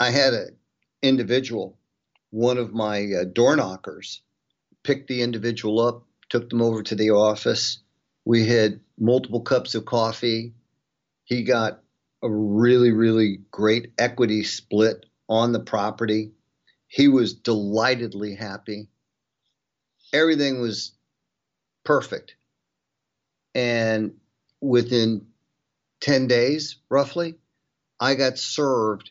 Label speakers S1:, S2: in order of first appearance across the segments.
S1: I had an individual, one of my uh, door knockers, picked the individual up, took them over to the office. We had multiple cups of coffee. He got a really, really great equity split on the property. He was delightedly happy. Everything was perfect. And within 10 days, roughly, I got served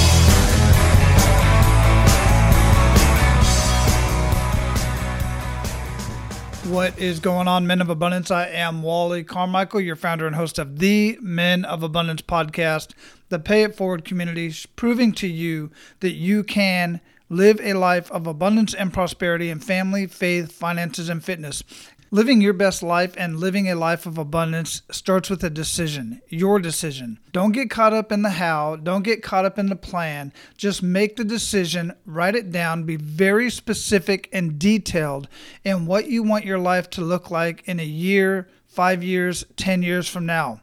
S2: What is going on, Men of Abundance? I am Wally Carmichael, your founder and host of the Men of Abundance podcast, the Pay It Forward community, proving to you that you can live a life of abundance and prosperity in family, faith, finances, and fitness. Living your best life and living a life of abundance starts with a decision, your decision. Don't get caught up in the how, don't get caught up in the plan. Just make the decision, write it down, be very specific and detailed in what you want your life to look like in a year, five years, 10 years from now.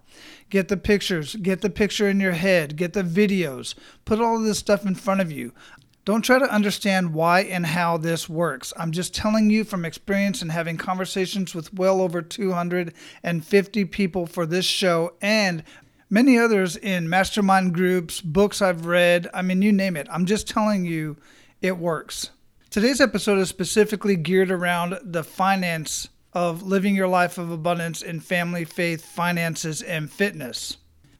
S2: Get the pictures, get the picture in your head, get the videos, put all of this stuff in front of you. Don't try to understand why and how this works. I'm just telling you from experience and having conversations with well over 250 people for this show and many others in mastermind groups, books I've read. I mean, you name it. I'm just telling you it works. Today's episode is specifically geared around the finance of living your life of abundance in family, faith, finances, and fitness.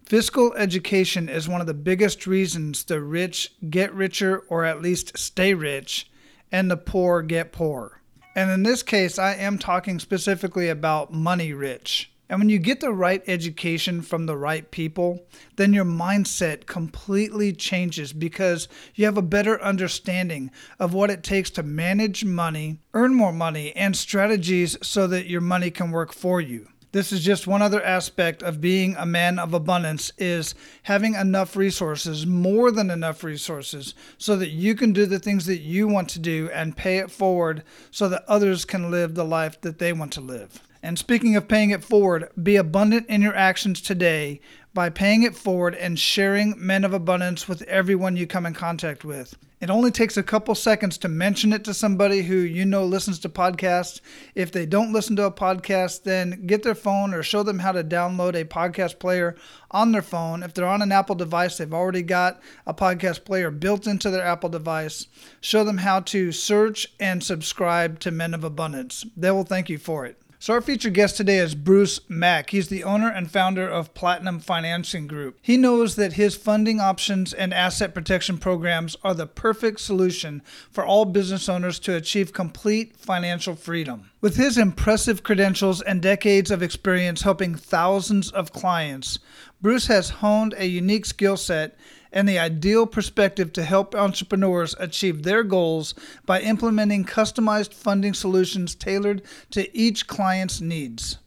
S2: Fiscal education is one of the biggest reasons the rich get richer or at least stay rich, and the poor get poor. And in this case, I am talking specifically about money rich. And when you get the right education from the right people, then your mindset completely changes because you have a better understanding of what it takes to manage money, earn more money, and strategies so that your money can work for you. This is just one other aspect of being a man of abundance is having enough resources, more than enough resources, so that you can do the things that you want to do and pay it forward so that others can live the life that they want to live. And speaking of paying it forward, be abundant in your actions today by paying it forward and sharing men of abundance with everyone you come in contact with. It only takes a couple seconds to mention it to somebody who you know listens to podcasts. If they don't listen to a podcast, then get their phone or show them how to download a podcast player on their phone. If they're on an Apple device, they've already got a podcast player built into their Apple device. Show them how to search and subscribe to Men of Abundance. They will thank you for it. So, our featured guest today is Bruce Mack. He's the owner and founder of Platinum Financing Group. He knows that his funding options and asset protection programs are the perfect solution for all business owners to achieve complete financial freedom. With his impressive credentials and decades of experience helping thousands of clients, Bruce has honed a unique skill set and the ideal perspective to help entrepreneurs achieve their goals by implementing customized funding solutions tailored to each client's needs.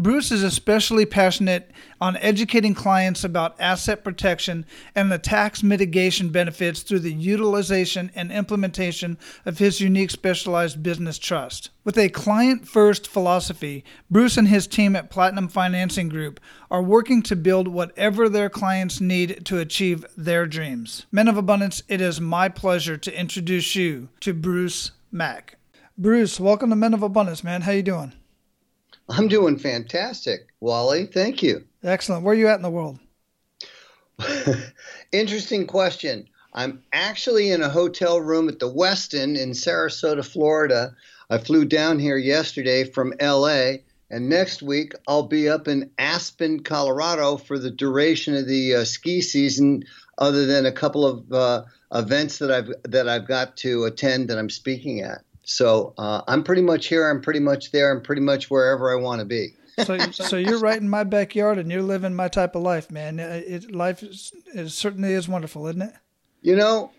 S2: Bruce is especially passionate on educating clients about asset protection and the tax mitigation benefits through the utilization and implementation of his unique specialized business trust. With a client first philosophy, Bruce and his team at Platinum Financing Group are working to build whatever their clients need to achieve their dreams. Men of Abundance, it is my pleasure to introduce you to Bruce Mack. Bruce, welcome to Men of Abundance, man. How you doing?
S1: I'm doing fantastic, Wally. Thank you.
S2: Excellent. Where are you at in the world?
S1: Interesting question. I'm actually in a hotel room at the Westin in Sarasota, Florida. I flew down here yesterday from LA, and next week I'll be up in Aspen, Colorado for the duration of the uh, ski season, other than a couple of uh, events that I've that I've got to attend that I'm speaking at. So uh, I'm pretty much here. I'm pretty much there. I'm pretty much wherever I want to be.
S2: so, so you're right in my backyard, and you're living my type of life, man. It, life is, it certainly is wonderful, isn't it?
S1: You know,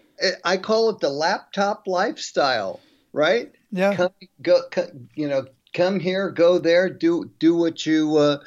S1: I call it the laptop lifestyle. right?
S2: Yeah.
S1: Come, go, come, you know, come here, go there, do do what you uh,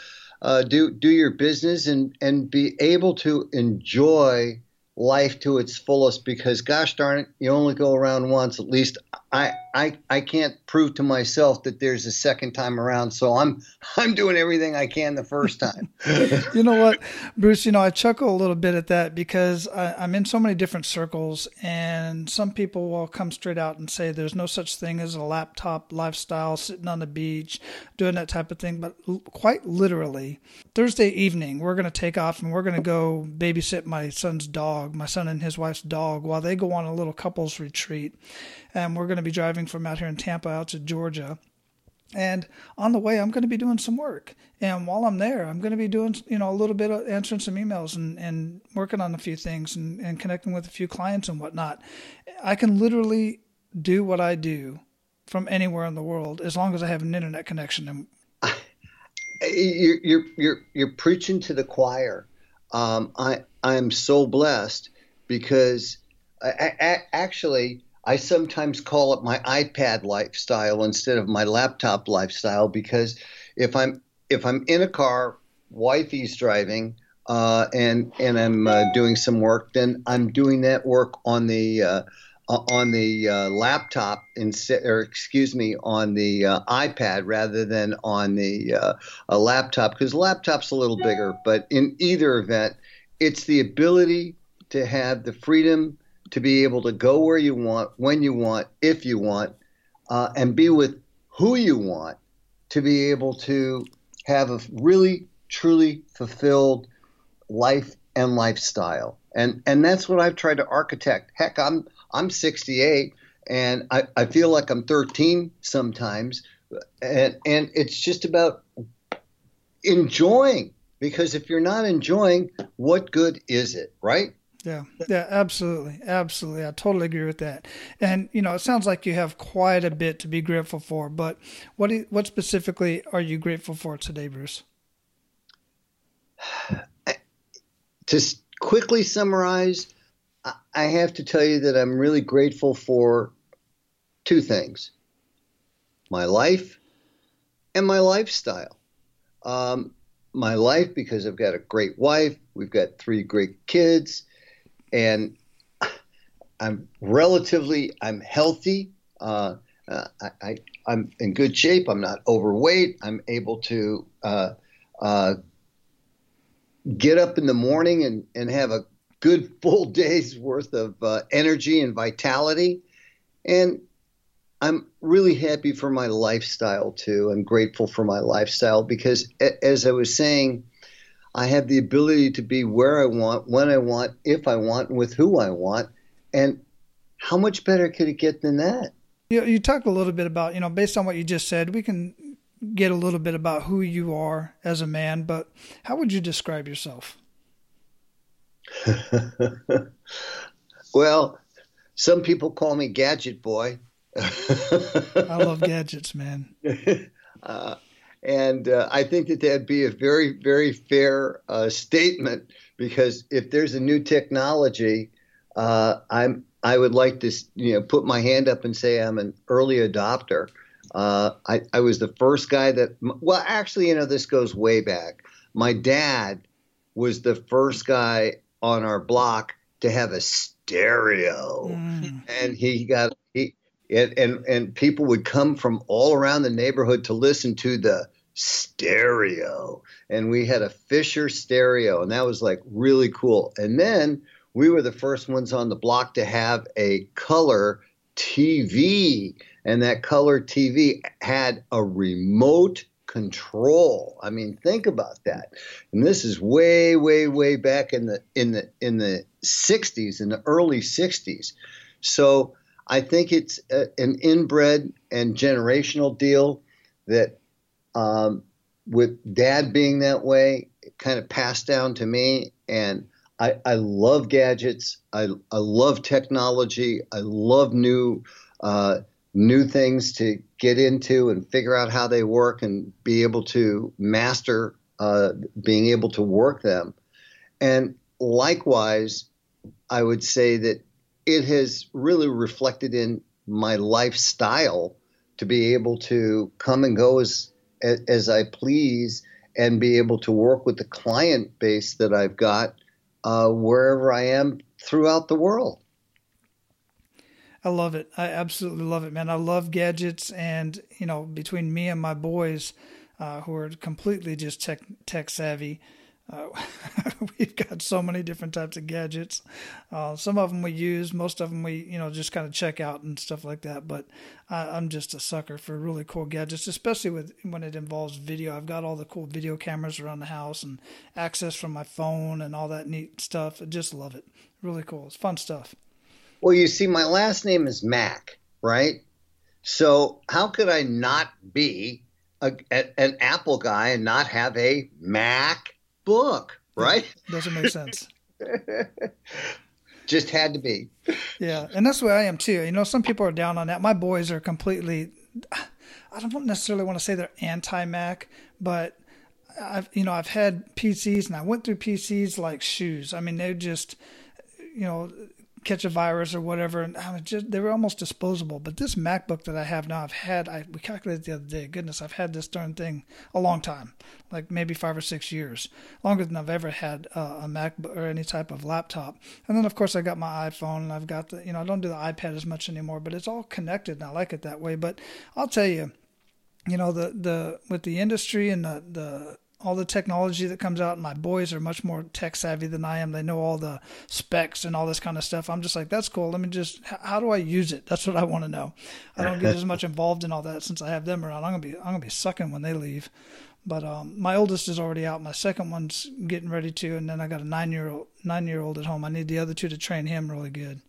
S1: uh, do do your business, and and be able to enjoy life to its fullest. Because gosh darn it, you only go around once. At least I I I can't prove to myself that there's a second time around. So I'm I'm doing everything I can the first time.
S2: you know what, Bruce? You know I chuckle a little bit at that because I, I'm in so many different circles, and some people will come straight out and say there's no such thing as a laptop lifestyle, sitting on the beach, doing that type of thing. But l- quite literally, Thursday evening we're going to take off and we're going to go babysit my son's dog, my son and his wife's dog, while they go on a little couples retreat, and we're going to be driving from out here in Tampa out to Georgia. And on the way, I'm going to be doing some work. And while I'm there, I'm going to be doing, you know, a little bit of answering some emails and, and working on a few things and, and connecting with a few clients and whatnot. I can literally do what I do from anywhere in the world as long as I have an internet connection. And
S1: you're you're you're, you're preaching to the choir. Um, I I'm so blessed because I, I, actually I sometimes call it my iPad lifestyle instead of my laptop lifestyle because if I'm if I'm in a car, wifey's driving, uh, and and I'm uh, doing some work, then I'm doing that work on the uh, on the uh, laptop instead, or excuse me, on the uh, iPad rather than on the uh, laptop because laptop's a little bigger. But in either event, it's the ability to have the freedom to be able to go where you want, when you want, if you want, uh, and be with who you want to be able to have a really, truly fulfilled life and lifestyle. And, and that's what I've tried to architect. Heck, I'm, I'm 68 and I, I feel like I'm 13 sometimes. And, and it's just about enjoying because if you're not enjoying, what good is it, right?
S2: Yeah, yeah, absolutely, absolutely. I totally agree with that. And you know, it sounds like you have quite a bit to be grateful for. But what do you, what specifically are you grateful for today, Bruce?
S1: To quickly summarize, I have to tell you that I'm really grateful for two things: my life and my lifestyle. Um, my life because I've got a great wife, we've got three great kids and I'm relatively I'm healthy. Uh, uh, I, am in good shape. I'm not overweight. I'm able to uh, uh, get up in the morning and, and have a good full day's worth of uh, energy and vitality. And I'm really happy for my lifestyle too. I'm grateful for my lifestyle because, as I was saying, I have the ability to be where I want, when I want, if I want, with who I want. And how much better could it get than that?
S2: You, you talk a little bit about, you know, based on what you just said, we can get a little bit about who you are as a man, but how would you describe yourself?
S1: well, some people call me Gadget Boy.
S2: I love gadgets, man.
S1: Uh, and uh, I think that that'd be a very, very fair uh, statement because if there's a new technology, uh, I'm I would like to you know put my hand up and say I'm an early adopter. Uh, I, I was the first guy that well actually you know this goes way back. My dad was the first guy on our block to have a stereo, mm. and he got he and, and and people would come from all around the neighborhood to listen to the stereo and we had a Fisher stereo and that was like really cool. And then we were the first ones on the block to have a color TV and that color TV had a remote control. I mean, think about that. And this is way way way back in the in the in the 60s in the early 60s. So I think it's a, an inbred and generational deal that um, with dad being that way, it kind of passed down to me. And I, I love gadgets. I, I love technology. I love new uh, new things to get into and figure out how they work and be able to master uh, being able to work them. And likewise, I would say that it has really reflected in my lifestyle to be able to come and go as as I please and be able to work with the client base that I've got uh, wherever I am throughout the world.
S2: I love it. I absolutely love it, man. I love gadgets, and you know, between me and my boys, uh, who are completely just tech tech savvy, uh, we've got so many different types of gadgets. Uh, some of them we use, most of them we, you know, just kind of check out and stuff like that. But I, am just a sucker for really cool gadgets, especially with when it involves video. I've got all the cool video cameras around the house and access from my phone and all that neat stuff. I just love it. Really cool. It's fun stuff.
S1: Well, you see, my last name is Mac, right? So how could I not be a, a, an Apple guy and not have a Mac book, right?
S2: Doesn't make sense.
S1: Just had to be.
S2: Yeah, and that's the way I am too. You know, some people are down on that. My boys are completely. I don't necessarily want to say they're anti-Mac, but I've you know I've had PCs and I went through PCs like shoes. I mean, they're just you know catch a virus or whatever, and just they were almost disposable. But this MacBook that I have now, I've had I we calculated the other day. Goodness, I've had this darn thing a long time, like maybe five or six years, longer than I've ever had uh, a MacBook or any type of laptop. And then of course I got my iPhone, and I've got the you know I don't do the iPad as much anymore, but it's all connected, and I like it that way. But I'll tell you. You know the the with the industry and the the all the technology that comes out. My boys are much more tech savvy than I am. They know all the specs and all this kind of stuff. I'm just like, that's cool. Let me just, how do I use it? That's what I want to know. I don't get as much involved in all that since I have them around. I'm gonna be, I'm gonna be sucking when they leave. But um, my oldest is already out. My second one's getting ready to, and then I got a nine year old, nine year old at home. I need the other two to train him really good.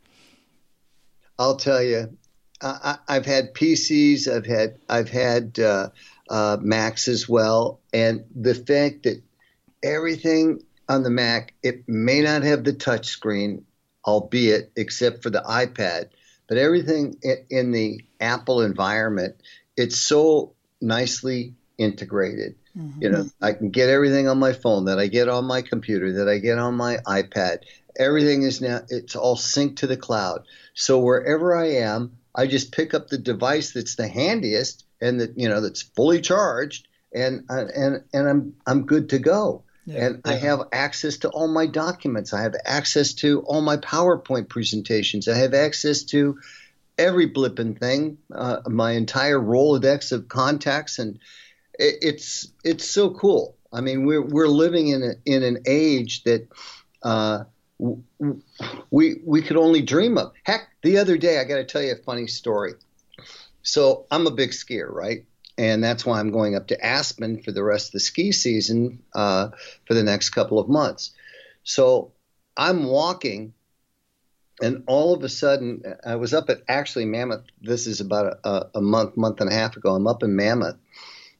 S1: I'll tell you, I, have had PCs. I've had, I've had. Uh, uh, Macs as well. And the fact that everything on the Mac, it may not have the touch screen, albeit except for the iPad, but everything in the Apple environment, it's so nicely integrated. Mm-hmm. You know, I can get everything on my phone that I get on my computer, that I get on my iPad. Everything is now, it's all synced to the cloud. So wherever I am, I just pick up the device that's the handiest and that you know that's fully charged, and and and I'm I'm good to go. Yeah, and yeah. I have access to all my documents. I have access to all my PowerPoint presentations. I have access to every blipping thing, uh, my entire Rolodex of contacts, and it, it's it's so cool. I mean, we're we're living in a, in an age that uh, we we could only dream of. Heck, the other day I got to tell you a funny story. So I'm a big skier, right? And that's why I'm going up to Aspen for the rest of the ski season uh, for the next couple of months. So I'm walking, and all of a sudden, I was up at actually Mammoth. This is about a, a month, month and a half ago. I'm up in Mammoth,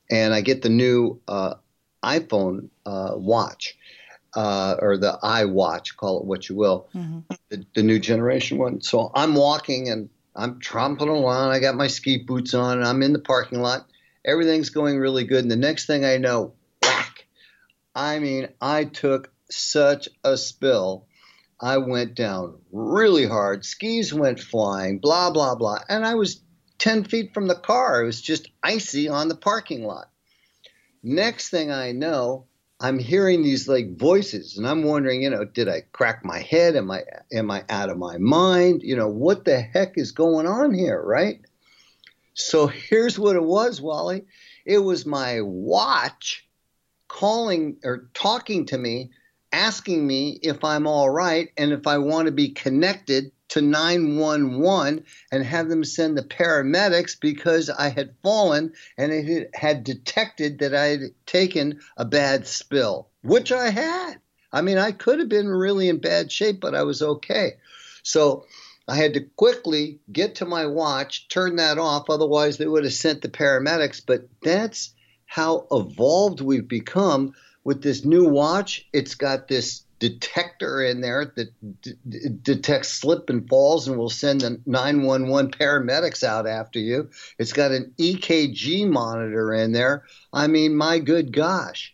S1: and I get the new uh, iPhone uh, watch. Uh, or the iWatch, call it what you will, mm-hmm. the, the, new generation one. So I'm walking and I'm tromping along. I got my ski boots on. And I'm in the parking lot. Everything's going really good. And the next thing I know, whack. I mean, I took such a spill. I went down really hard. Skis went flying, blah, blah, blah. And I was 10 feet from the car. It was just icy on the parking lot. Next thing I know, I'm hearing these like voices and I'm wondering, you know, did I crack my head? Am I am I out of my mind? You know, what the heck is going on here, right? So here's what it was, Wally. It was my watch calling or talking to me, asking me if I'm all right and if I want to be connected to 911 and have them send the paramedics because I had fallen and it had detected that I had taken a bad spill, which I had. I mean, I could have been really in bad shape, but I was okay. So I had to quickly get to my watch, turn that off, otherwise, they would have sent the paramedics. But that's how evolved we've become with this new watch. It's got this detector in there that d- detects slip and falls and will send the 911 paramedics out after you. It's got an EKG monitor in there. I mean, my good gosh,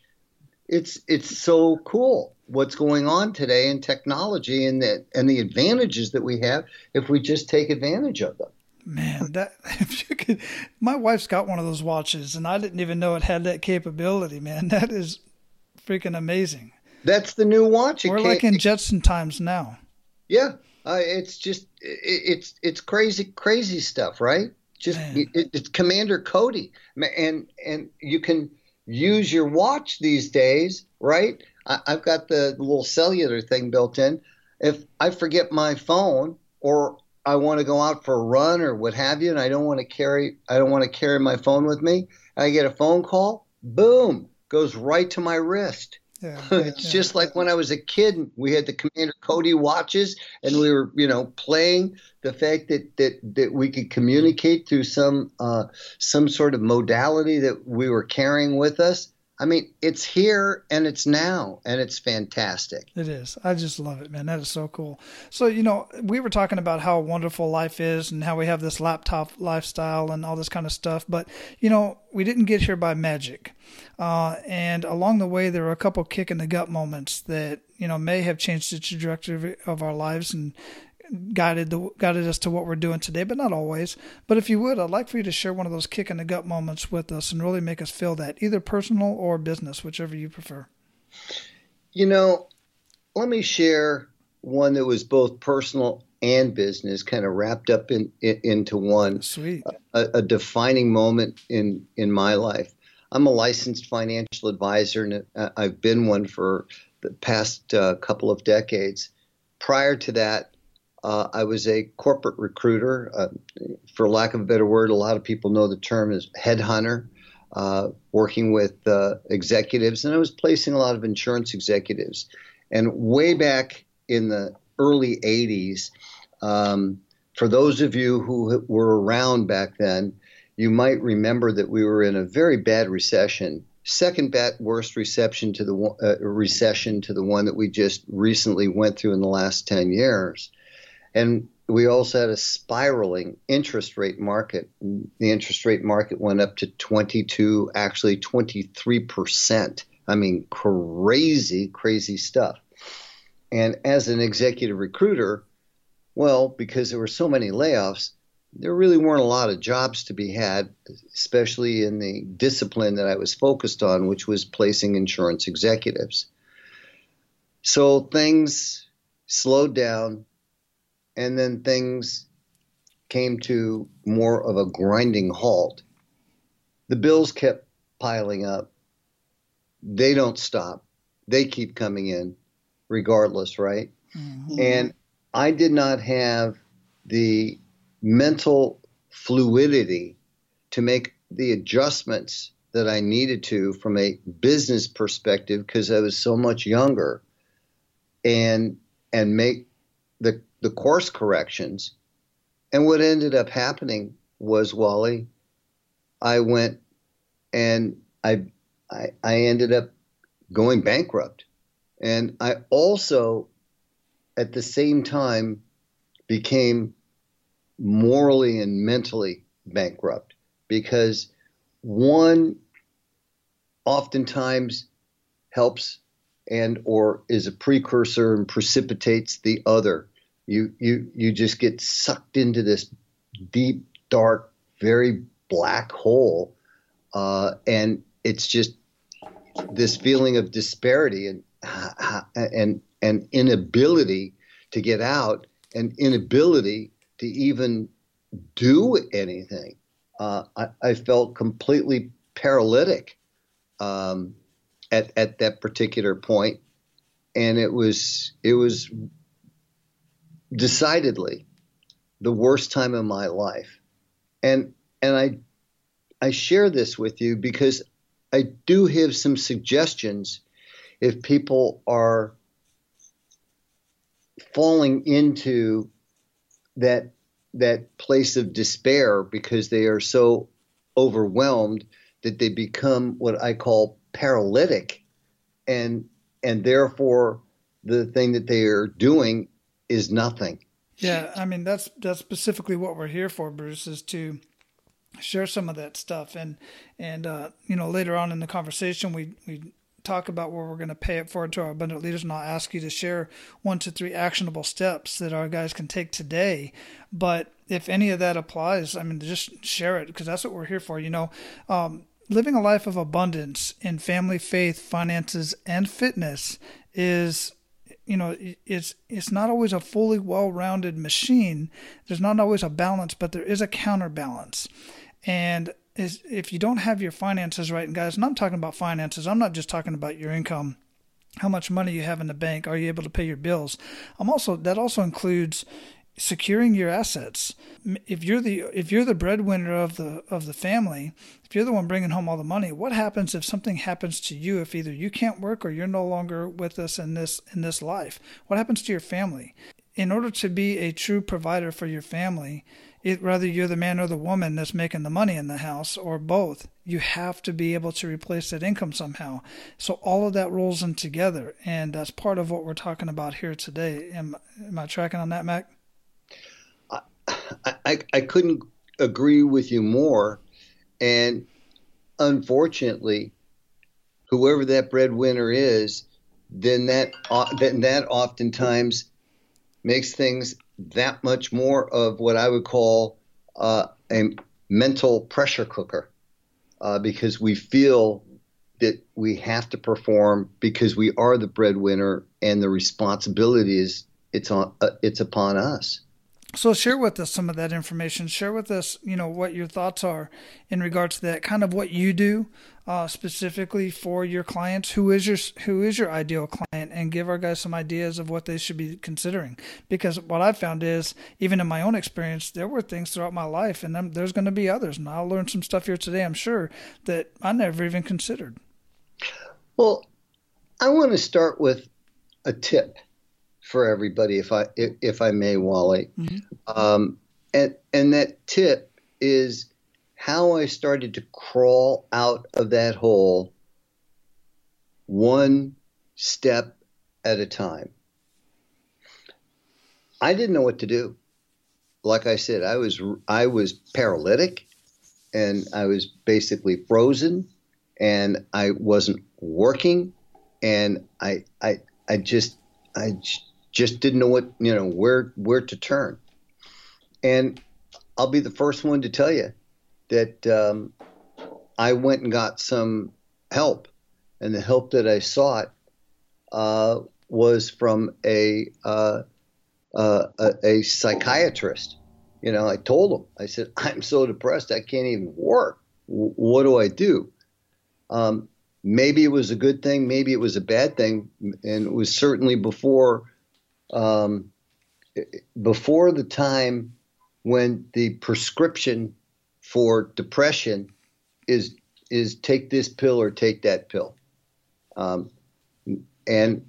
S1: it's it's so cool what's going on today in technology and the and the advantages that we have if we just take advantage of them.
S2: Man, that if you could, my wife's got one of those watches, and I didn't even know it had that capability. Man, that is freaking amazing.
S1: That's the new watch.
S2: We're like in Jetson times now.
S1: Yeah, uh, it's just it, it's it's crazy crazy stuff, right? Just it, it's Commander Cody, and and you can use your watch these days, right? I, I've got the little cellular thing built in. If I forget my phone or I want to go out for a run or what have you, and I don't want to carry I don't want to carry my phone with me. I get a phone call, boom, goes right to my wrist. Yeah, it's yeah. just like when I was a kid. We had the Commander Cody watches, and we were, you know, playing the fact that that that we could communicate through some uh, some sort of modality that we were carrying with us. I mean, it's here and it's now, and it's fantastic.
S2: It is. I just love it, man. That is so cool. So, you know, we were talking about how wonderful life is and how we have this laptop lifestyle and all this kind of stuff. But, you know, we didn't get here by magic. Uh, and along the way, there were a couple kick in the gut moments that, you know, may have changed the trajectory of our lives and, guided the guided us to what we're doing today, but not always. But if you would, I'd like for you to share one of those kick in the gut moments with us and really make us feel that, either personal or business, whichever you prefer.
S1: You know, let me share one that was both personal and business, kind of wrapped up in, in into one.
S2: Sweet.
S1: A, a, defining moment in in my life. I'm a licensed financial advisor, and I've been one for the past uh, couple of decades. Prior to that, uh, I was a corporate recruiter. Uh, for lack of a better word, a lot of people know the term as headhunter, uh, working with uh, executives. And I was placing a lot of insurance executives. And way back in the early 80s, um, for those of you who were around back then, you might remember that we were in a very bad recession second best worst recession to the uh, recession to the one that we just recently went through in the last 10 years. And we also had a spiraling interest rate market. The interest rate market went up to 22, actually 23%. I mean, crazy, crazy stuff. And as an executive recruiter, well, because there were so many layoffs, there really weren't a lot of jobs to be had, especially in the discipline that I was focused on, which was placing insurance executives. So things slowed down and then things came to more of a grinding halt. The bills kept piling up. They don't stop. They keep coming in regardless, right? Mm-hmm. And I did not have the mental fluidity to make the adjustments that I needed to from a business perspective because I was so much younger and and make the the course corrections. And what ended up happening was, Wally, I went and I, I, I ended up going bankrupt. And I also, at the same time, became morally and mentally bankrupt because one oftentimes helps and or is a precursor and precipitates the other you you you just get sucked into this deep, dark, very black hole, uh, and it's just this feeling of disparity and and and inability to get out, and inability to even do anything. Uh, I, I, felt completely paralytic um, at at that particular point, and it was it was decidedly the worst time of my life. And and I I share this with you because I do have some suggestions if people are falling into that that place of despair because they are so overwhelmed that they become what I call paralytic and and therefore the thing that they are doing is nothing.
S2: Yeah, I mean that's that's specifically what we're here for, Bruce, is to share some of that stuff and and uh, you know later on in the conversation we we talk about where we're going to pay it forward to our abundant leaders, and I'll ask you to share one to three actionable steps that our guys can take today. But if any of that applies, I mean, just share it because that's what we're here for. You know, um, living a life of abundance in family, faith, finances, and fitness is you know it's it's not always a fully well-rounded machine. There's not always a balance but there is a counterbalance. And is if you don't have your finances right and guys and i'm talking about finances i'm not just talking about your income how much money you have in the bank are you able to pay your bills? I'm also that also includes securing your assets. If you're the if you're the breadwinner of the of the family, if you're the one bringing home all the money, what happens if something happens to you? If either you can't work or you're no longer with us in this in this life, what happens to your family? In order to be a true provider for your family, it, whether you're the man or the woman that's making the money in the house or both, you have to be able to replace that income somehow. So all of that rolls in together, and that's part of what we're talking about here today. Am, am I tracking on that, Mac?
S1: I, I couldn't agree with you more. And unfortunately, whoever that breadwinner is, then that uh, then that oftentimes makes things that much more of what I would call uh, a mental pressure cooker, uh, because we feel that we have to perform because we are the breadwinner and the responsibility is it's on uh, it's upon us.
S2: So share with us some of that information. Share with us, you know, what your thoughts are in regards to that. Kind of what you do uh, specifically for your clients. Who is your Who is your ideal client? And give our guys some ideas of what they should be considering. Because what I've found is, even in my own experience, there were things throughout my life, and there's going to be others. And I'll learn some stuff here today. I'm sure that I never even considered.
S1: Well, I want to start with a tip for everybody, if I if, if I may, Wally. Mm-hmm. Um, and and that tip is how I started to crawl out of that hole one step at a time. I didn't know what to do. Like I said, I was I was paralytic, and I was basically frozen, and I wasn't working, and I I I just I just didn't know what you know where where to turn. And I'll be the first one to tell you that um, I went and got some help, and the help that I sought uh, was from a, uh, uh, a, a psychiatrist. You know, I told him, I said, I'm so depressed, I can't even work. W- what do I do? Um, maybe it was a good thing, maybe it was a bad thing, and it was certainly before um, before the time when the prescription for depression is is take this pill or take that pill. Um, and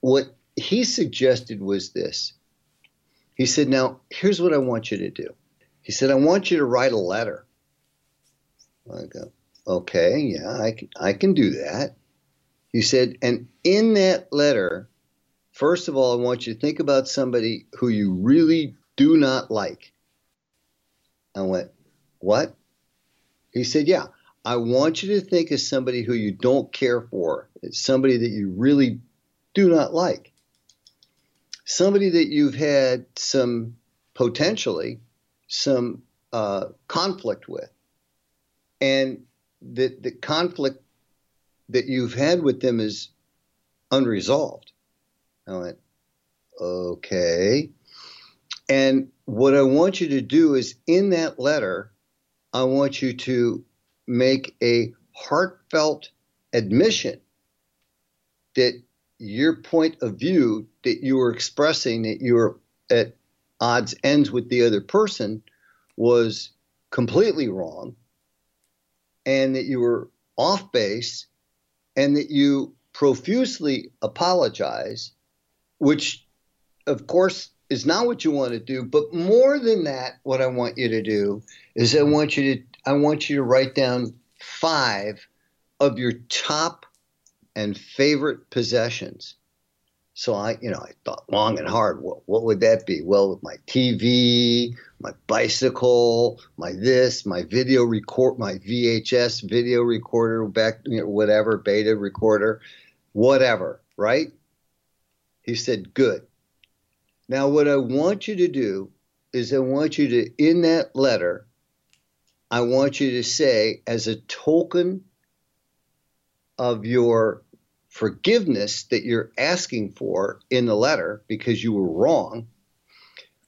S1: what he suggested was this. He said, Now, here's what I want you to do. He said, I want you to write a letter. I go, Okay, yeah, I can, I can do that. He said, And in that letter, First of all, I want you to think about somebody who you really do not like. I went, What? He said, Yeah, I want you to think of somebody who you don't care for. It's somebody that you really do not like. Somebody that you've had some potentially some uh, conflict with. And that the conflict that you've had with them is unresolved. I went, okay. And what I want you to do is in that letter, I want you to make a heartfelt admission that your point of view that you were expressing that you were at odds ends with the other person was completely wrong and that you were off base and that you profusely apologize which of course is not what you want to do but more than that what i want you to do is i want you to i want you to write down five of your top and favorite possessions So I, you know, I thought long and hard. What, would that be? Well, my TV, my bicycle, my this, my video record, my VHS video recorder, back, you know, whatever, beta recorder, whatever, right? He said, good. Now, what I want you to do is I want you to, in that letter, I want you to say, as a token of your forgiveness that you're asking for in the letter because you were wrong,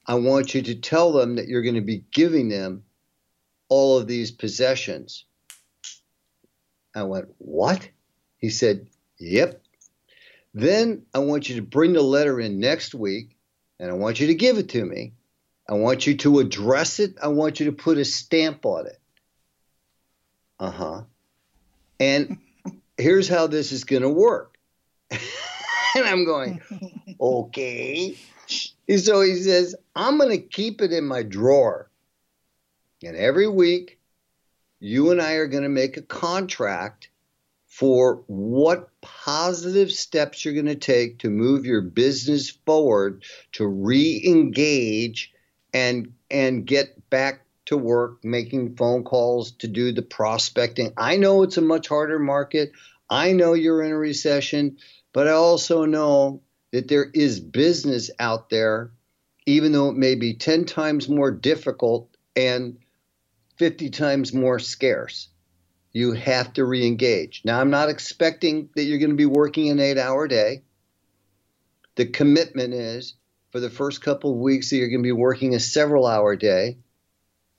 S1: I want you to tell them that you're going to be giving them all of these possessions. I went, What? He said, Yep. Then I want you to bring the letter in next week and I want you to give it to me. I want you to address it. I want you to put a stamp on it. Uh huh. And here's how this is going to work. and I'm going, okay. So he says, I'm going to keep it in my drawer. And every week, you and I are going to make a contract for what positive steps you're going to take to move your business forward to re-engage and and get back to work making phone calls to do the prospecting. I know it's a much harder market. I know you're in a recession, but I also know that there is business out there, even though it may be 10 times more difficult and 50 times more scarce. You have to re engage. Now, I'm not expecting that you're going to be working an eight hour day. The commitment is for the first couple of weeks that you're going to be working a several hour day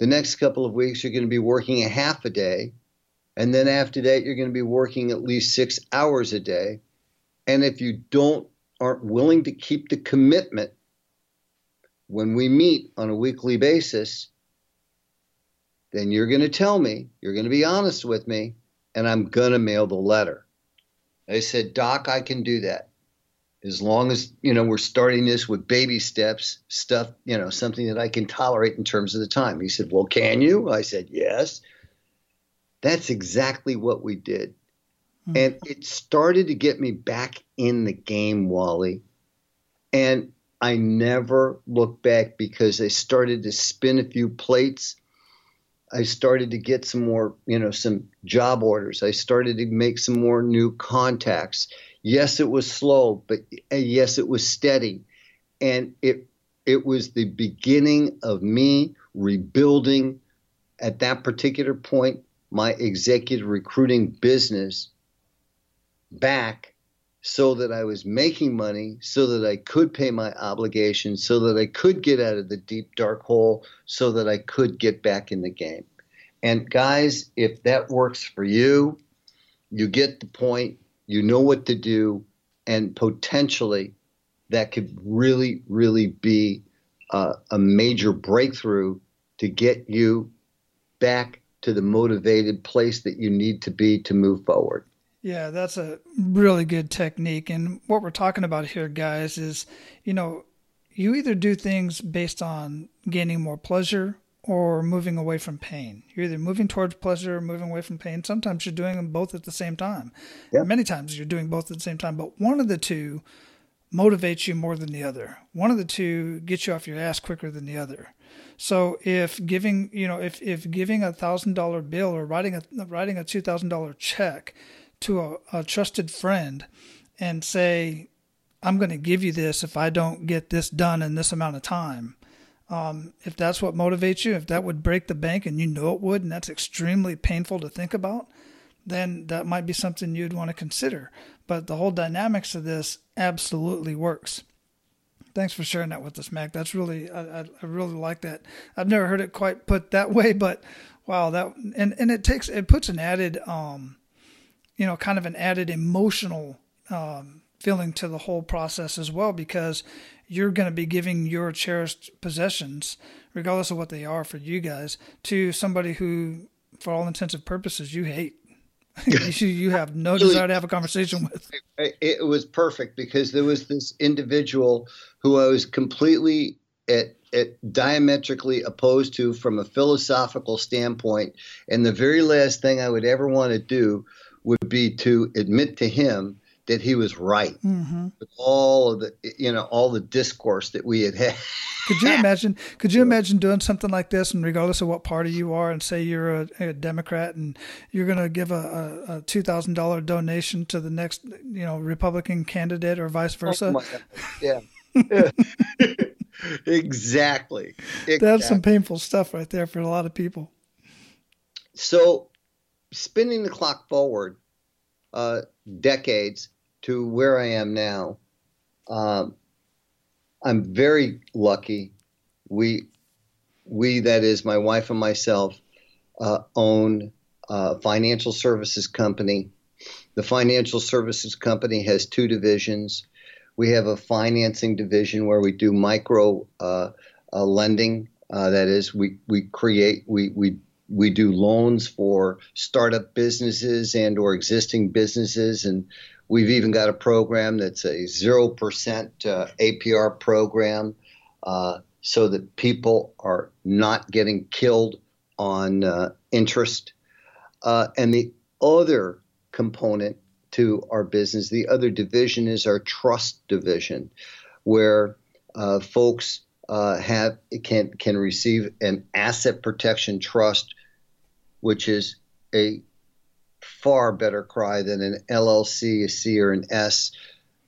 S1: the next couple of weeks, you're going to be working a half a day. And then after that, you're going to be working at least six hours a day. And if you don't, aren't willing to keep the commitment when we meet on a weekly basis, then you're going to tell me, you're going to be honest with me, and I'm going to mail the letter. I said, Doc, I can do that. As long as you know we're starting this with baby steps stuff you know something that i can tolerate in terms of the time. He said well can you? I said yes. That's exactly what we did. Mm-hmm. and it started to get me back in the game wally. And i never looked back because i started to spin a few plates I started to get some more, you know, some job orders. I started to make some more new contacts Yes, it was slow, but yes, it was steady. And it it was the beginning of me rebuilding at that particular point my executive recruiting business back so that I was making money, so that I could pay my obligations, so that I could get out of the deep dark hole, so that I could get back in the game. And guys, if that works for you, you get the point you know what to do, and potentially that could really, really be uh, a major breakthrough to get you back to the motivated place that you need to be to move forward.
S2: Yeah, that's a really good technique. And what we're talking about here, guys, is you know, you either do things based on gaining more pleasure or moving away from pain. You're either moving towards pleasure or moving away from pain. Sometimes you're doing them both at the same time. Yeah. Many times you're doing both at the same time, but one of the two motivates you more than the other. One of the two gets you off your ass quicker than the other. So if giving, you know, if, if giving a thousand dollar bill or writing a writing a two thousand dollar check to a, a trusted friend and say, I'm going to give you this if I don't get this done in this amount of time um, if that's what motivates you, if that would break the bank and you know it would, and that's extremely painful to think about, then that might be something you'd want to consider. But the whole dynamics of this absolutely works. Thanks for sharing that with us, Mac. That's really, I, I really like that. I've never heard it quite put that way, but wow, that and and it takes it puts an added, um, you know, kind of an added emotional um, feeling to the whole process as well because you're going to be giving your cherished possessions, regardless of what they are for you guys, to somebody who, for all intents and purposes, you hate. you have no desire to have a conversation with.
S1: It was perfect because there was this individual who I was completely at, at diametrically opposed to from a philosophical standpoint. And the very last thing I would ever want to do would be to admit to him that he was right
S2: Mm-hmm.
S1: with all of the you know all the discourse that we had had.
S2: Could you imagine? Could you imagine doing something like this, and regardless of what party you are, and say you're a, a Democrat, and you're going to give a, a, a two thousand dollar donation to the next, you know, Republican candidate, or vice versa?
S1: Oh God. Yeah. exactly.
S2: That's
S1: exactly.
S2: some painful stuff right there for a lot of people.
S1: So, spinning the clock forward uh, decades to where I am now, um, I'm very lucky. We, we that is my wife and myself, uh, own a financial services company. The financial services company has two divisions. We have a financing division where we do micro uh, uh, lending. Uh, that is, we we create we we we do loans for startup businesses and or existing businesses. And we've even got a program that's a 0% uh, apr program uh, so that people are not getting killed on uh, interest. Uh, and the other component to our business the other division is our trust division where uh, folks uh, have can can receive an asset protection trust which is a far better cry than an LLC, a C, or an S,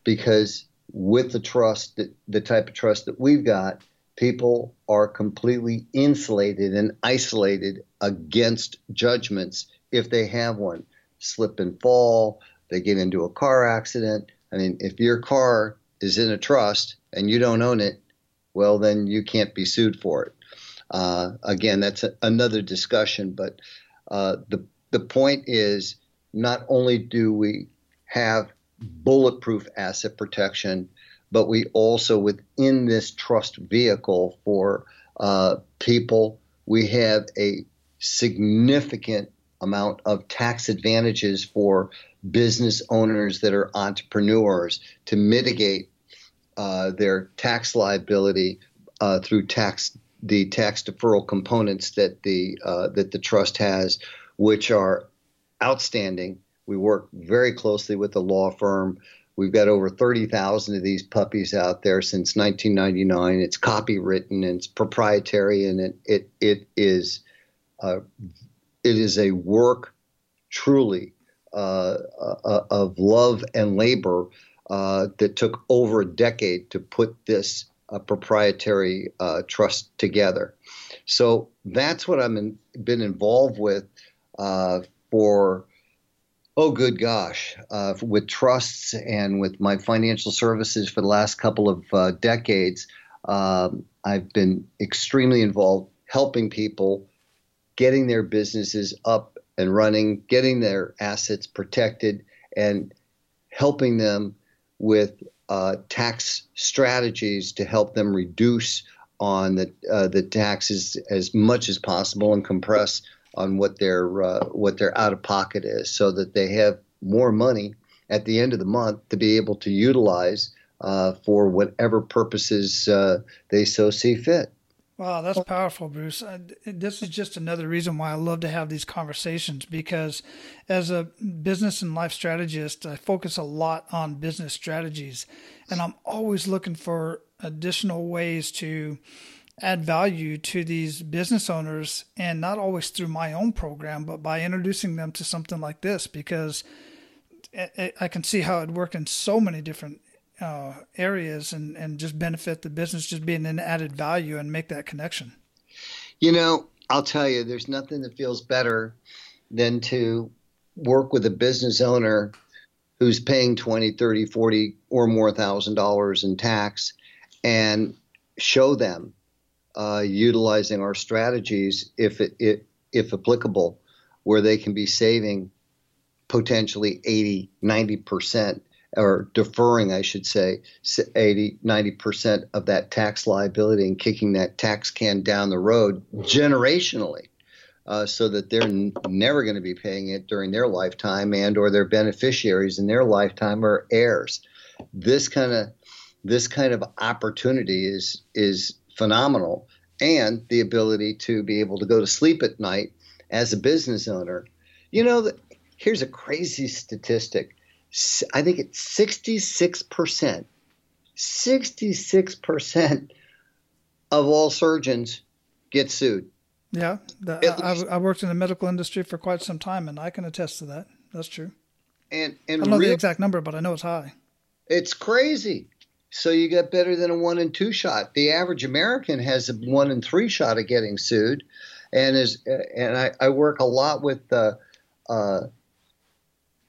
S1: because with the trust, the, the type of trust that we've got, people are completely insulated and isolated against judgments if they have one. Slip and fall, they get into a car accident. I mean, if your car is in a trust and you don't own it, well, then you can't be sued for it. Uh, again, that's a, another discussion, but uh, the the point is not only do we have bulletproof asset protection, but we also within this trust vehicle for uh, people we have a significant amount of tax advantages for business owners that are entrepreneurs to mitigate uh, their tax liability uh, through tax the tax deferral components that the uh, that the trust has, which are outstanding. We work very closely with the law firm. We've got over 30,000 of these puppies out there since 1999. It's copywritten and it's proprietary, and it it, it is uh, it is a work truly uh, uh, of love and labor uh, that took over a decade to put this a proprietary uh, trust together. So that's what I've been, been involved with uh, for, oh, good gosh, uh, with trusts and with my financial services for the last couple of uh, decades. Um, I've been extremely involved helping people getting their businesses up and running, getting their assets protected, and helping them with uh, tax strategies to help them reduce on the uh, the taxes as much as possible and compress on what their uh, what their out of pocket is, so that they have more money at the end of the month to be able to utilize uh, for whatever purposes uh, they so see fit.
S2: Wow, that's powerful, Bruce. Uh, this is just another reason why I love to have these conversations because as a business and life strategist, I focus a lot on business strategies and I'm always looking for additional ways to add value to these business owners and not always through my own program, but by introducing them to something like this because I can see how it worked in so many different uh, areas and, and just benefit the business just being an added value and make that connection.
S1: You know, I'll tell you, there's nothing that feels better than to work with a business owner who's paying 20, 30, 40 or more thousand dollars in tax and show them uh, utilizing our strategies if it, it, if applicable, where they can be saving potentially 80, 90 percent or deferring, I should say, 80, 90% of that tax liability and kicking that tax can down the road generationally. Uh, so that they're n- never going to be paying it during their lifetime and or their beneficiaries in their lifetime or heirs. This kind of this kind of opportunity is is phenomenal. And the ability to be able to go to sleep at night as a business owner. You know here's a crazy statistic I think it's 66%. 66% of all surgeons get sued.
S2: Yeah, the, I, I, worked in the medical industry for quite some time, and I can attest to that. That's true.
S1: And and
S2: I don't know real, the exact number, but I know it's high.
S1: It's crazy. So you get better than a one and two shot. The average American has a one and three shot of getting sued, and is and I, I work a lot with uh, uh,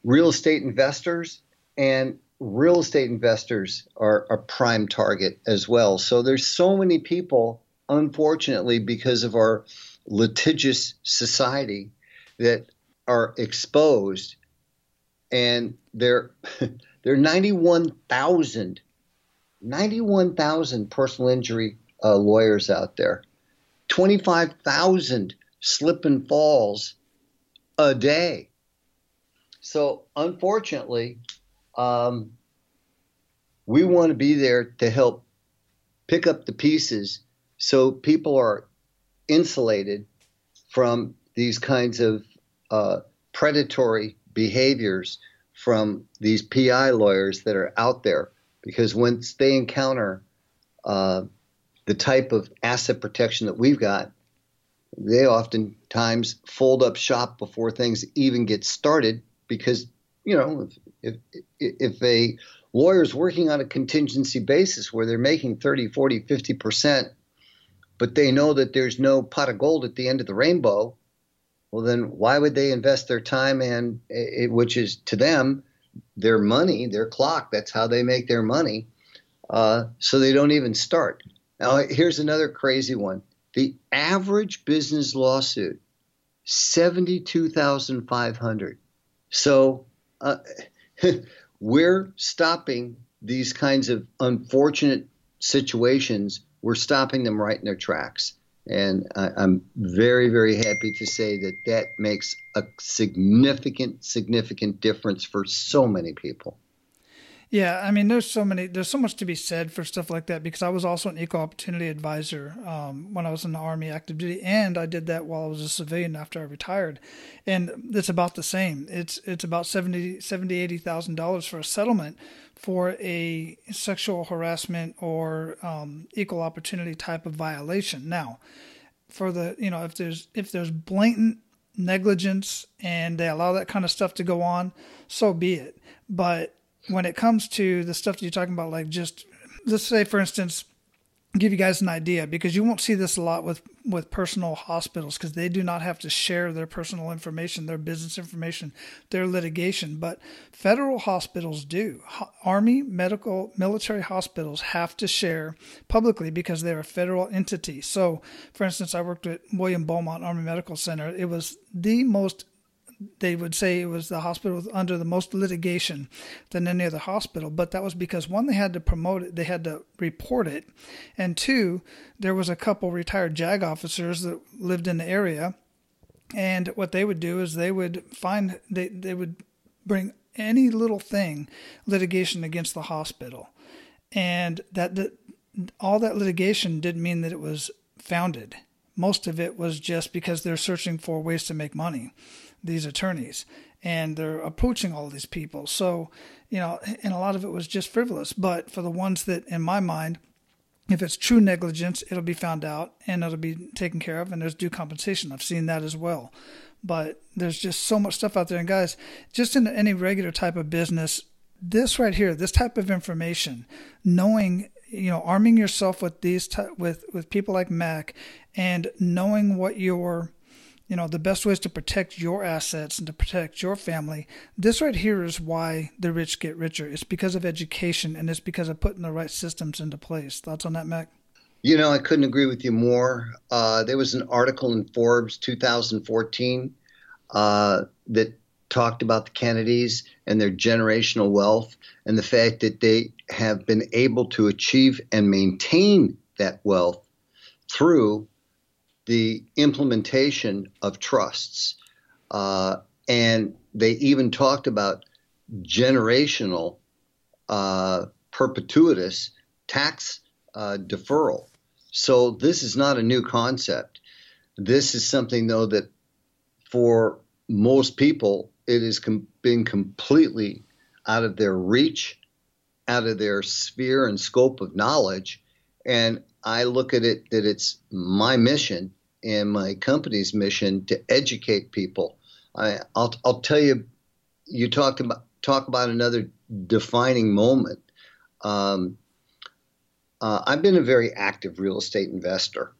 S1: real estate investors, and real estate investors are a prime target as well. So there's so many people, unfortunately, because of our litigious society, that are exposed, and there, there are 91,000, 91,000 personal injury uh, lawyers out there, 25,000 slip and falls a day. So unfortunately, um, we want to be there to help pick up the pieces so people are insulated from these kinds of uh, predatory behaviors from these PI lawyers that are out there. Because once they encounter uh, the type of asset protection that we've got, they oftentimes fold up shop before things even get started because you know if if, if a lawyer's working on a contingency basis where they're making 30 40 50 percent but they know that there's no pot of gold at the end of the rainbow well then why would they invest their time and it, which is to them their money their clock that's how they make their money uh, so they don't even start. Now here's another crazy one. The average business lawsuit 72500 so uh, we're stopping these kinds of unfortunate situations. We're stopping them right in their tracks. And I, I'm very, very happy to say that that makes a significant, significant difference for so many people.
S2: Yeah, I mean, there's so many, there's so much to be said for stuff like that because I was also an equal opportunity advisor um, when I was in the Army active duty, and I did that while I was a civilian after I retired, and it's about the same. It's it's about 70, 70 eighty thousand dollars for a settlement for a sexual harassment or um, equal opportunity type of violation. Now, for the you know if there's if there's blatant negligence and they allow that kind of stuff to go on, so be it. But when it comes to the stuff that you're talking about, like just let's say, for instance, give you guys an idea because you won't see this a lot with with personal hospitals because they do not have to share their personal information, their business information, their litigation. But federal hospitals do. Army, medical, military hospitals have to share publicly because they're a federal entity. So, for instance, I worked at William Beaumont Army Medical Center. It was the most they would say it was the hospital under the most litigation than any other hospital. But that was because one, they had to promote it, they had to report it, and two, there was a couple retired JAG officers that lived in the area, and what they would do is they would find they they would bring any little thing litigation against the hospital, and that, that all that litigation didn't mean that it was founded. Most of it was just because they're searching for ways to make money these attorneys and they're approaching all these people. So, you know, and a lot of it was just frivolous. But for the ones that, in my mind, if it's true negligence, it'll be found out and it'll be taken care of, and there's due compensation. I've seen that as well. But there's just so much stuff out there. And guys, just in any regular type of business, this right here, this type of information, knowing you know arming yourself with these t- with with people like Mac and knowing what your you know the best ways to protect your assets and to protect your family. This right here is why the rich get richer. It's because of education and it's because of putting the right systems into place. Thoughts on that mac?
S1: You know i couldn't agree with you more. Uh, there was an article in forbes 2014 uh, that talked about the kennedys and their generational wealth and the fact that they have been able to achieve and maintain that wealth through the implementation of trusts. Uh, and they even talked about generational uh, tax uh, deferral. So this is not a new concept. This is something, though, that for most people, it has com- been completely out of their reach, out of their sphere and scope of knowledge. And I look at it that it's my mission and my company's mission to educate people. I, will I'll tell you, you talked about talk about another defining moment. Um, uh, I've been a very active real estate investor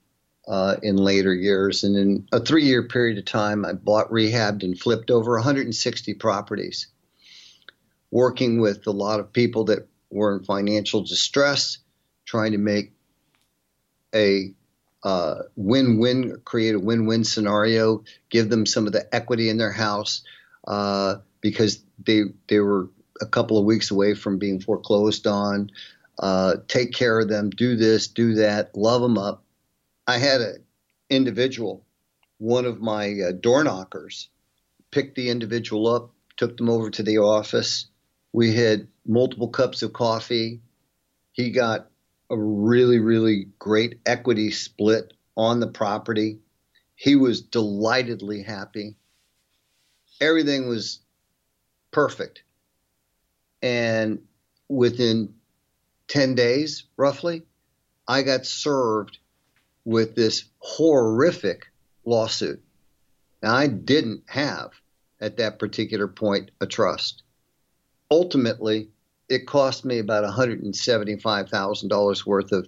S1: uh, in later years, and in a three-year period of time, I bought, rehabbed, and flipped over 160 properties, working with a lot of people that were in financial distress, trying to make a uh, win-win, create a win-win scenario, give them some of the equity in their house uh, because they they were a couple of weeks away from being foreclosed on. Uh, take care of them, do this, do that, love them up. I had an individual, one of my uh, door knockers, picked the individual up, took them over to the office. We had multiple cups of coffee. He got a really, really great equity split on the property. He was delightedly happy. Everything was perfect. And within 10 days, roughly, I got served with this horrific lawsuit. Now, I didn't have at that particular point a trust. Ultimately, it cost me about $175,000 worth of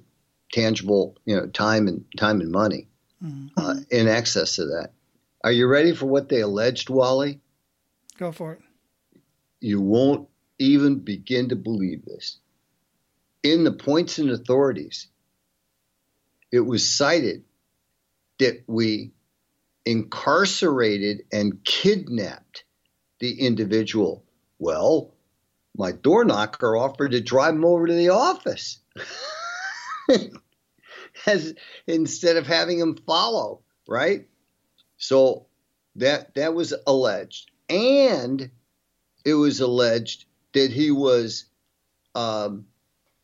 S1: tangible, you know, time and time and money mm-hmm. uh, in excess of that. Are you ready for what they alleged, Wally?
S2: Go for it.
S1: You won't even begin to believe this. In the points and authorities, it was cited that we incarcerated and kidnapped the individual. Well, my door knocker offered to drive him over to the office as instead of having him follow, right? So that that was alleged, and it was alleged that he was um,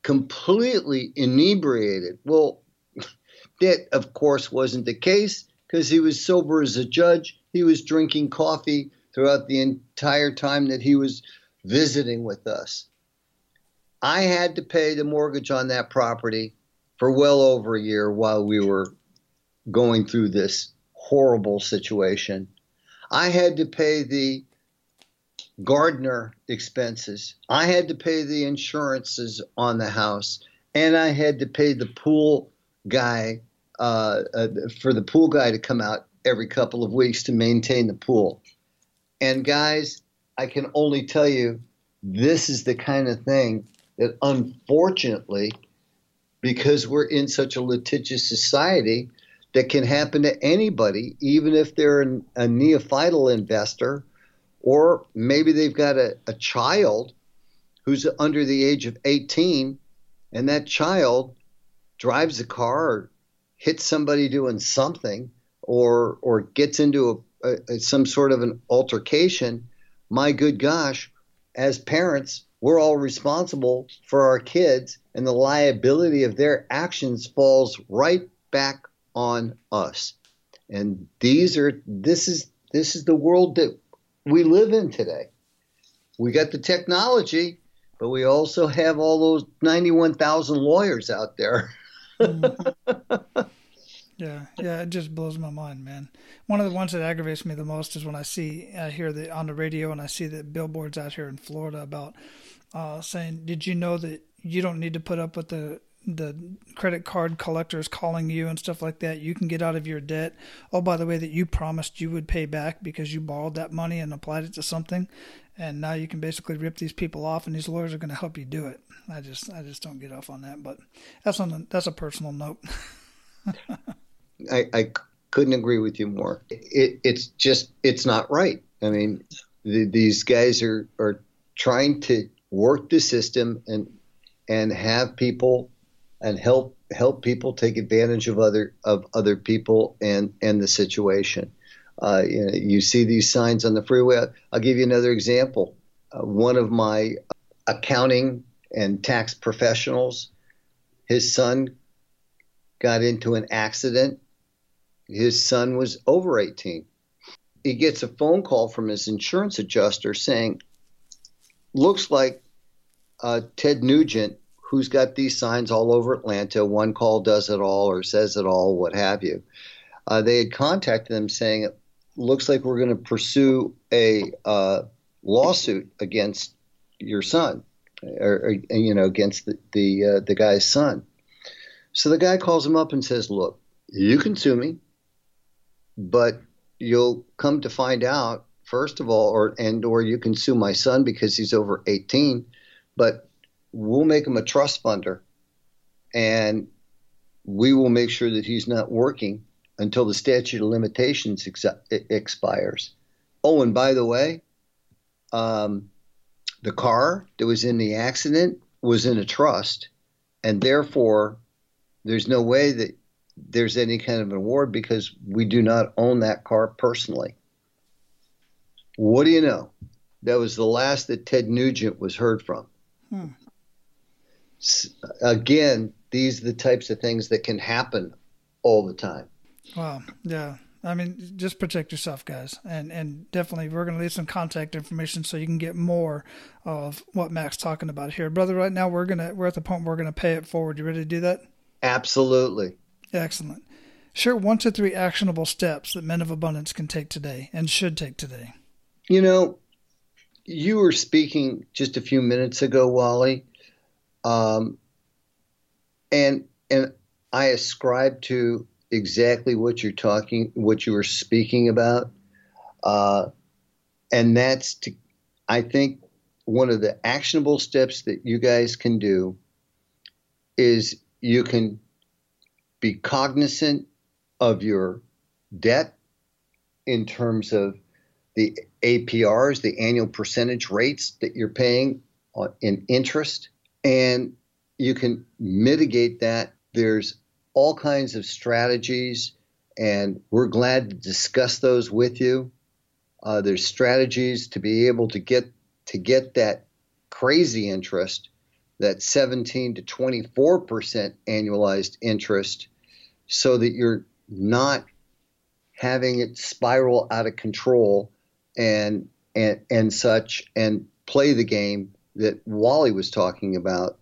S1: completely inebriated. Well, that of course wasn't the case because he was sober as a judge. He was drinking coffee throughout the entire time that he was visiting with us. I had to pay the mortgage on that property for well over a year while we were going through this horrible situation. I had to pay the gardener expenses. I had to pay the insurances on the house, and I had to pay the pool guy uh, uh, for the pool guy to come out every couple of weeks to maintain the pool. And guys, I can only tell you this is the kind of thing that unfortunately, because we're in such a litigious society, that can happen to anybody, even if they're an, a neophytal investor, or maybe they've got a, a child who's under the age of 18, and that child drives a car or hits somebody doing something, or or gets into a, a, some sort of an altercation my good gosh, as parents, we're all responsible for our kids, and the liability of their actions falls right back on us. And these are this is this is the world that we live in today. We got the technology, but we also have all those 91,000 lawyers out there.
S2: mm-hmm. Yeah, yeah, it just blows my mind, man. One of the ones that aggravates me the most is when I see, I hear the on the radio, and I see the billboards out here in Florida about uh, saying, "Did you know that you don't need to put up with the the credit card collectors calling you and stuff like that? You can get out of your debt. Oh, by the way, that you promised you would pay back because you borrowed that money and applied it to something, and now you can basically rip these people off, and these lawyers are going to help you do it. I just, I just don't get off on that, but that's on that's a personal note."
S1: I, I couldn't agree with you more. It, it's just it's not right. I mean, the, these guys are are trying to work the system and and have people and help help people take advantage of other of other people and and the situation. Uh, you, know, you, see these signs on the freeway. I'll give you another example. Uh, one of my accounting and tax professionals, his son got into an accident his son was over 18. He gets a phone call from his insurance adjuster saying, looks like uh, Ted Nugent, who's got these signs all over Atlanta, one call does it all or says it all, what have you. Uh, they had contacted them saying looks like we're going to pursue a uh, lawsuit against your son, or, or you know, against the the, uh, the guy's son. So the guy calls him up and says, "Look, you can sue me, but you'll come to find out first of all, or and or you can sue my son because he's over 18, but we'll make him a trust funder, and we will make sure that he's not working until the statute of limitations ex- expires. Oh, and by the way, um, the car that was in the accident was in a trust, and therefore there's no way that there's any kind of an award because we do not own that car personally. What do you know? That was the last that Ted Nugent was heard from. Hmm. Again, these are the types of things that can happen all the time.
S2: Wow. Yeah. I mean, just protect yourself, guys, and and definitely we're going to leave some contact information so you can get more of what Mac's talking about here, brother. Right now, we're gonna we're at the point where we're gonna pay it forward. You ready to do that?
S1: Absolutely.
S2: Excellent. Share one to three actionable steps that men of abundance can take today and should take today.
S1: You know, you were speaking just a few minutes ago, Wally, um, and and I ascribe to exactly what you're talking, what you were speaking about, uh, and that's to, I think one of the actionable steps that you guys can do is you can be cognizant of your debt in terms of the APRs, the annual percentage rates that you're paying in interest, and you can mitigate that. There's all kinds of strategies, and we're glad to discuss those with you. Uh, there's strategies to be able to get to get that crazy interest, that 17 to 24 percent annualized interest, so that you're not having it spiral out of control and and and such, and play the game that Wally was talking about.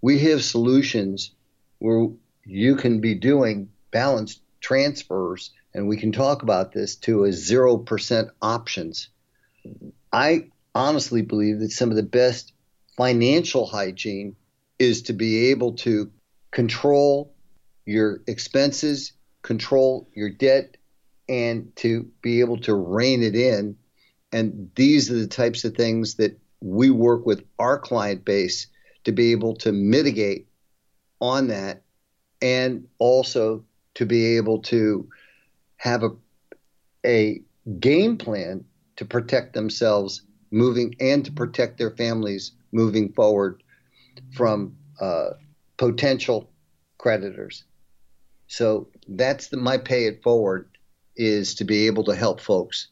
S1: We have solutions where you can be doing balanced transfers, and we can talk about this to a 0% options. I honestly believe that some of the best financial hygiene is to be able to control your expenses, control your debt, and to be able to rein it in. And these are the types of things that we work with our client base to be able to mitigate on that and also to be able to have a, a game plan to protect themselves moving and to protect their families moving forward from uh, potential creditors. So that's the, my pay it forward is to be able to help folks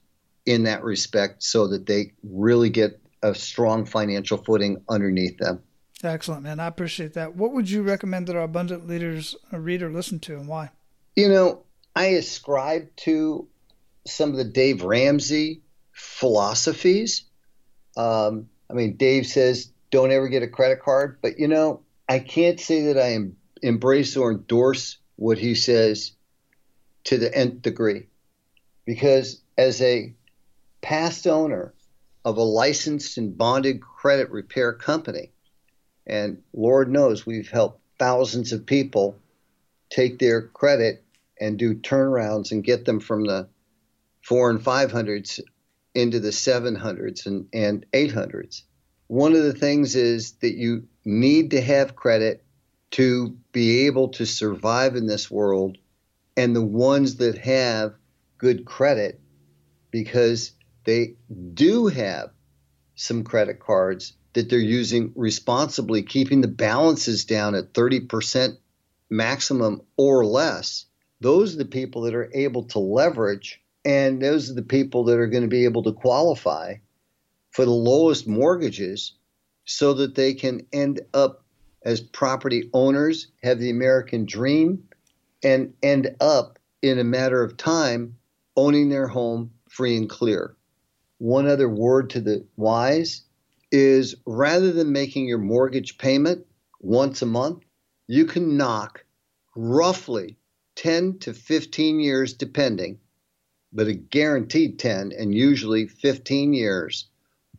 S1: in that respect so that they really get a strong financial footing underneath them.
S2: Excellent, man. I appreciate that. What would you recommend that our abundant leaders read or listen to, and why?
S1: You know, I ascribe to some of the Dave Ramsey philosophies. Um, I mean, Dave says don't ever get a credit card, but you know, I can't say that I embrace or endorse what he says to the nth degree, because as a past owner of a licensed and bonded credit repair company, and Lord knows we've helped thousands of people take their credit and do turnarounds and get them from the four and five hundreds into the seven hundreds and, and eight hundreds. One of the things is that you need to have credit to be able to survive in this world. And the ones that have good credit, because they do have some credit cards that they're using responsibly, keeping the balances down at 30% maximum or less, those are the people that are able to leverage, and those are the people that are going to be able to qualify for the lowest mortgages so that they can end up as property owners, have the American dream, and end up in a matter of time owning their home free and clear. One other word to the wise is rather than making your mortgage payment once a month, you can knock roughly 10 to 15 years, depending, but a guaranteed 10 and usually 15 years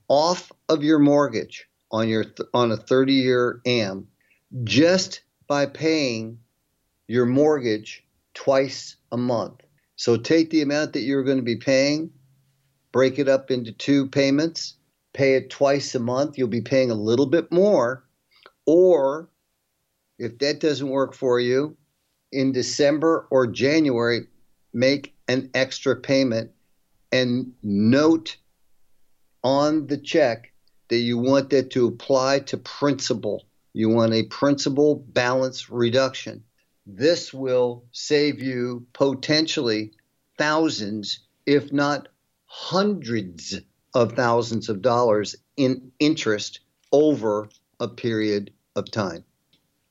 S1: off of your mortgage on your on a 30 year AM just by paying your mortgage twice a month. So take the amount that you're going to be paying, break it up into two payments, pay it twice a month, you'll be paying a little bit more. Or if that doesn't work for you, in December or January, make an extra payment and note on the check that you want that to apply to principal. You want a principal balance reduction. This will save you potentially thousands, if not hundreds of thousands of dollars in interest over a period of time.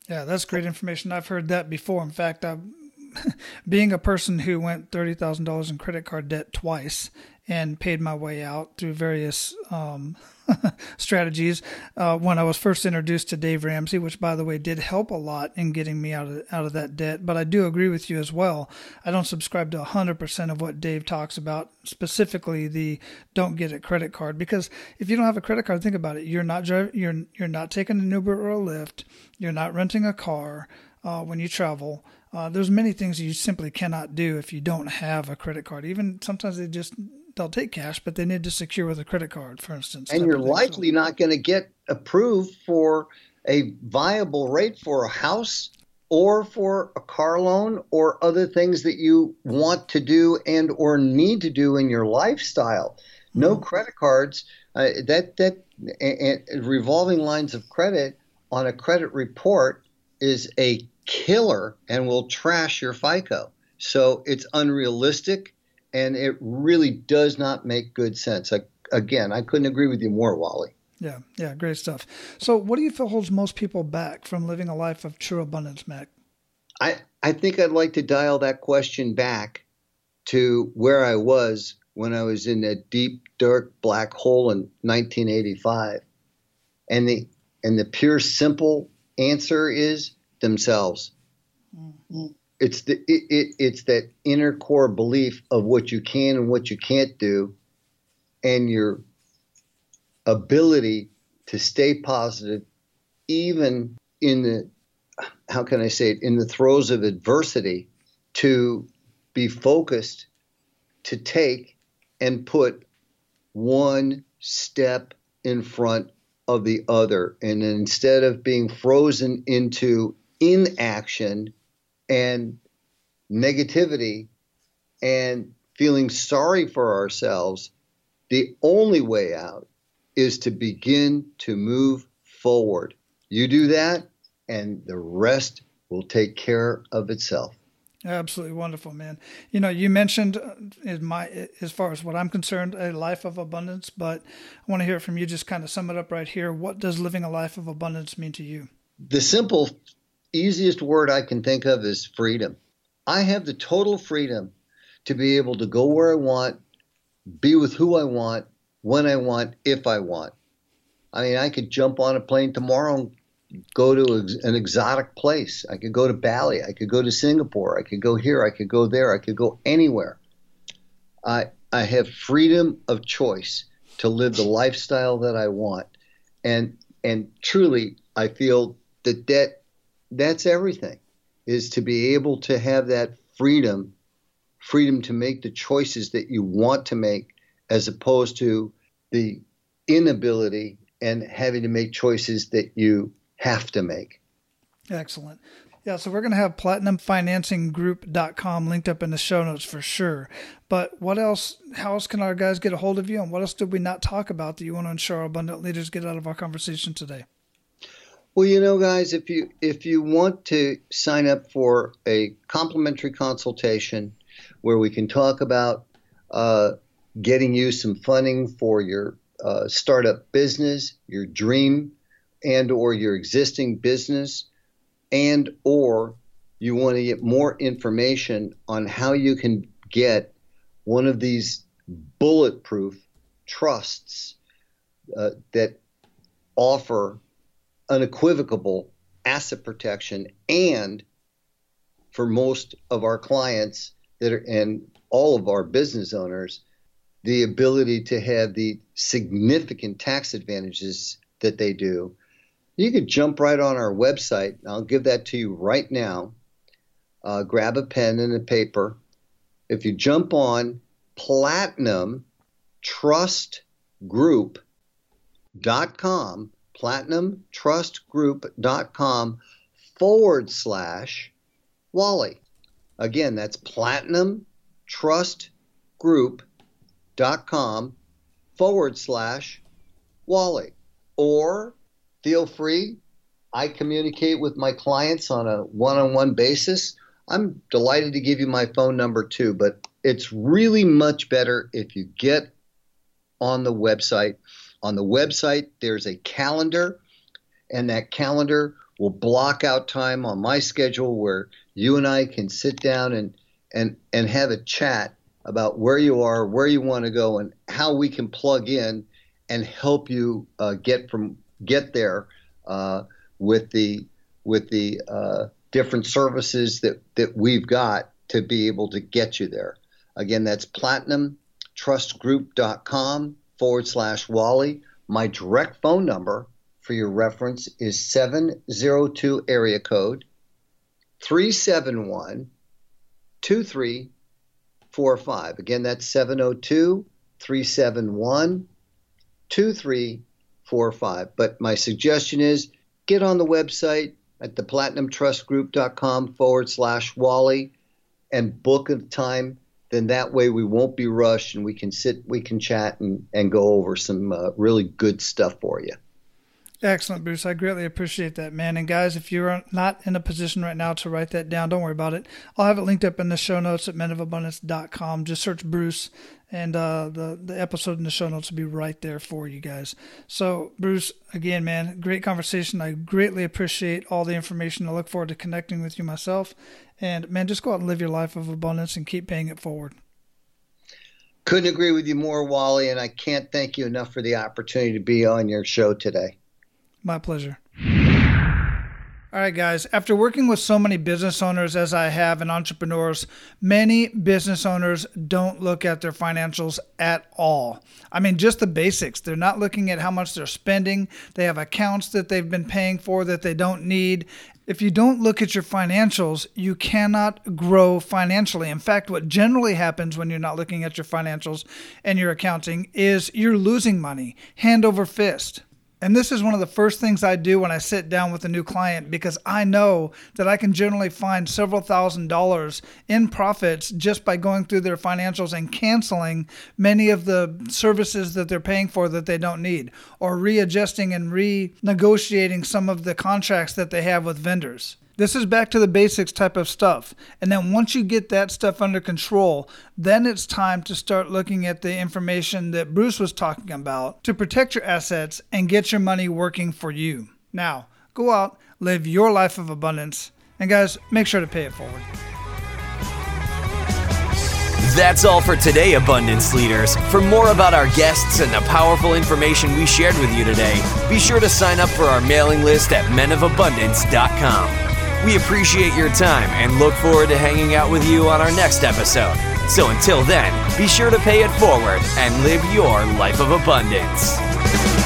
S2: Yeah, that's great information. I've heard that before. In fact, I'm, being a person who went $30,000 in credit card debt twice and paid my way out through various um, strategies. Uh, when I was first introduced to Dave Ramsey, which by the way did help a lot in getting me out of out of that debt. But I do agree with you as well. I don't subscribe to 100% of what Dave talks about, specifically the don't get a credit card. Because if you don't have a credit card, think about it. You're not driving. You're you're not taking an Uber or a Lyft. You're not renting a car uh, when you travel. Uh, there's many things you simply cannot do if you don't have a credit card. Even sometimes they just they'll take cash, but they need to secure with a credit card, for instance.
S1: And you're likely so. not going to get approved for a viable rate for a house or for a car loan or other things that you want to do and or need to do in your lifestyle. No mm-hmm. credit cards. Uh, that that and revolving lines of credit on a credit report is a killer and will trash your FICO. So it's unrealistic and it really does not make good sense. I, again, I couldn't agree with you more, Wally.
S2: Yeah, yeah, great stuff. So, what do you feel holds most people back from living a life of true abundance, Mac?
S1: I, I think I'd like to dial that question back to where I was when I was in that deep, dark black hole in 1985. And the, and the pure, simple answer is themselves. Mm-hmm it's the it, it, it's that inner core belief of what you can and what you can't do and your ability to stay positive even in the how can i say it in the throes of adversity to be focused to take and put one step in front of the other. And instead of being frozen into inaction and negativity and feeling sorry for ourselves, the only way out is to begin to move forward. You do that, and the rest will take care of itself.
S2: Absolutely wonderful, man. You know, you mentioned, uh, my as far as what I'm concerned, a life of abundance. But I want to hear from you. Just kind of sum it up right here. What does living a life of abundance mean to you?
S1: The simple easiest word I can think of is freedom. I have the total freedom to be able to go where I want, be with who I want, when I want, if I want. I mean, I could jump on a plane tomorrow and go to an exotic place. I could go to Bali. I could go to Singapore. I could go here. I could go there. I could go anywhere. I I have freedom of choice to live the lifestyle that I want, and and truly, I feel that that that's everything is to be able to have that freedom freedom to make the choices that you want to make as opposed to the inability and having to make choices that you have to make
S2: excellent yeah, so we're going to have platinumfinancing.group.com linked up in the show notes for sure. But what else, how else can our guys get a hold of you? And what else did we not talk about that you want to ensure our abundant leaders get out of our conversation today?
S1: Well, you know, guys, if you if you want to sign up for a complimentary consultation where we can talk about uh, getting you some funding for your uh, startup business, your dream, and or your existing business, and or you want to get more information on how you can get one of these bulletproof trusts uh, that offer unequivocal asset protection and for most of our clients that are and all of our business owners the ability to have the significant tax advantages that they do. You could jump right on our website i'll give that to you right now. Uh, grab a pen and a paper. If you jump on platinum trust group.com platinumtrustgroup.com forward slash Wally. Again, that's platinumtrustgroup.com forward slash Wally. Or feel free, I communicate with my clients on a one on one basis. I'm delighted to give you my phone number too, but it's really much better if you get on the website on the website, there's a calendar, and that calendar will block out time on my schedule where you and I can sit down and and and have a chat about where you are, where you want to go, and how we can plug in and help you uh, get from get there uh, with the with the uh, different services that that we've got to be able to get you there. Again, that's platinumtrustgroup.com forward slash Wally. My direct phone number for your reference is 702 area code 371 2345. Again, that's 702 371 2345. But my suggestion is get on the website at the platinumtrustgroup.com forward slash Wally and book a time then that way we won't be rushed and we can sit, we can chat and, and go over some uh, really good stuff for you.
S2: Excellent, Bruce. I greatly appreciate that, man. And guys, if you're not in a position right now to write that down, don't worry about it. I'll have it linked up in the show notes at menofabundance.com. Just search Bruce, and uh, the the episode in the show notes will be right there for you guys. So, Bruce, again, man, great conversation. I greatly appreciate all the information. I look forward to connecting with you myself. And man, just go out and live your life of abundance and keep paying it forward.
S1: Couldn't agree with you more, Wally. And I can't thank you enough for the opportunity to be on your show today.
S2: My pleasure. All right, guys. After working with so many business owners as I have and entrepreneurs, many business owners don't look at their financials at all. I mean, just the basics. They're not looking at how much they're spending. They have accounts that they've been paying for that they don't need. If you don't look at your financials, you cannot grow financially. In fact, what generally happens when you're not looking at your financials and your accounting is you're losing money hand over fist. And this is one of the first things I do when I sit down with a new client because I know that I can generally find several thousand dollars in profits just by going through their financials and canceling many of the services that they're paying for that they don't need, or readjusting and renegotiating some of the contracts that they have with vendors. This is back to the basics type of stuff. And then once you get that stuff under control, then it's time to start looking at the information that Bruce was talking about to protect your assets and get your money working for you. Now, go out, live your life of abundance, and guys, make sure to pay it forward.
S3: That's all for today, Abundance Leaders. For more about our guests and the powerful information we shared with you today, be sure to sign up for our mailing list at menofabundance.com. We appreciate your time and look forward to hanging out with you on our next episode. So until then, be sure to pay it forward and live your life of abundance.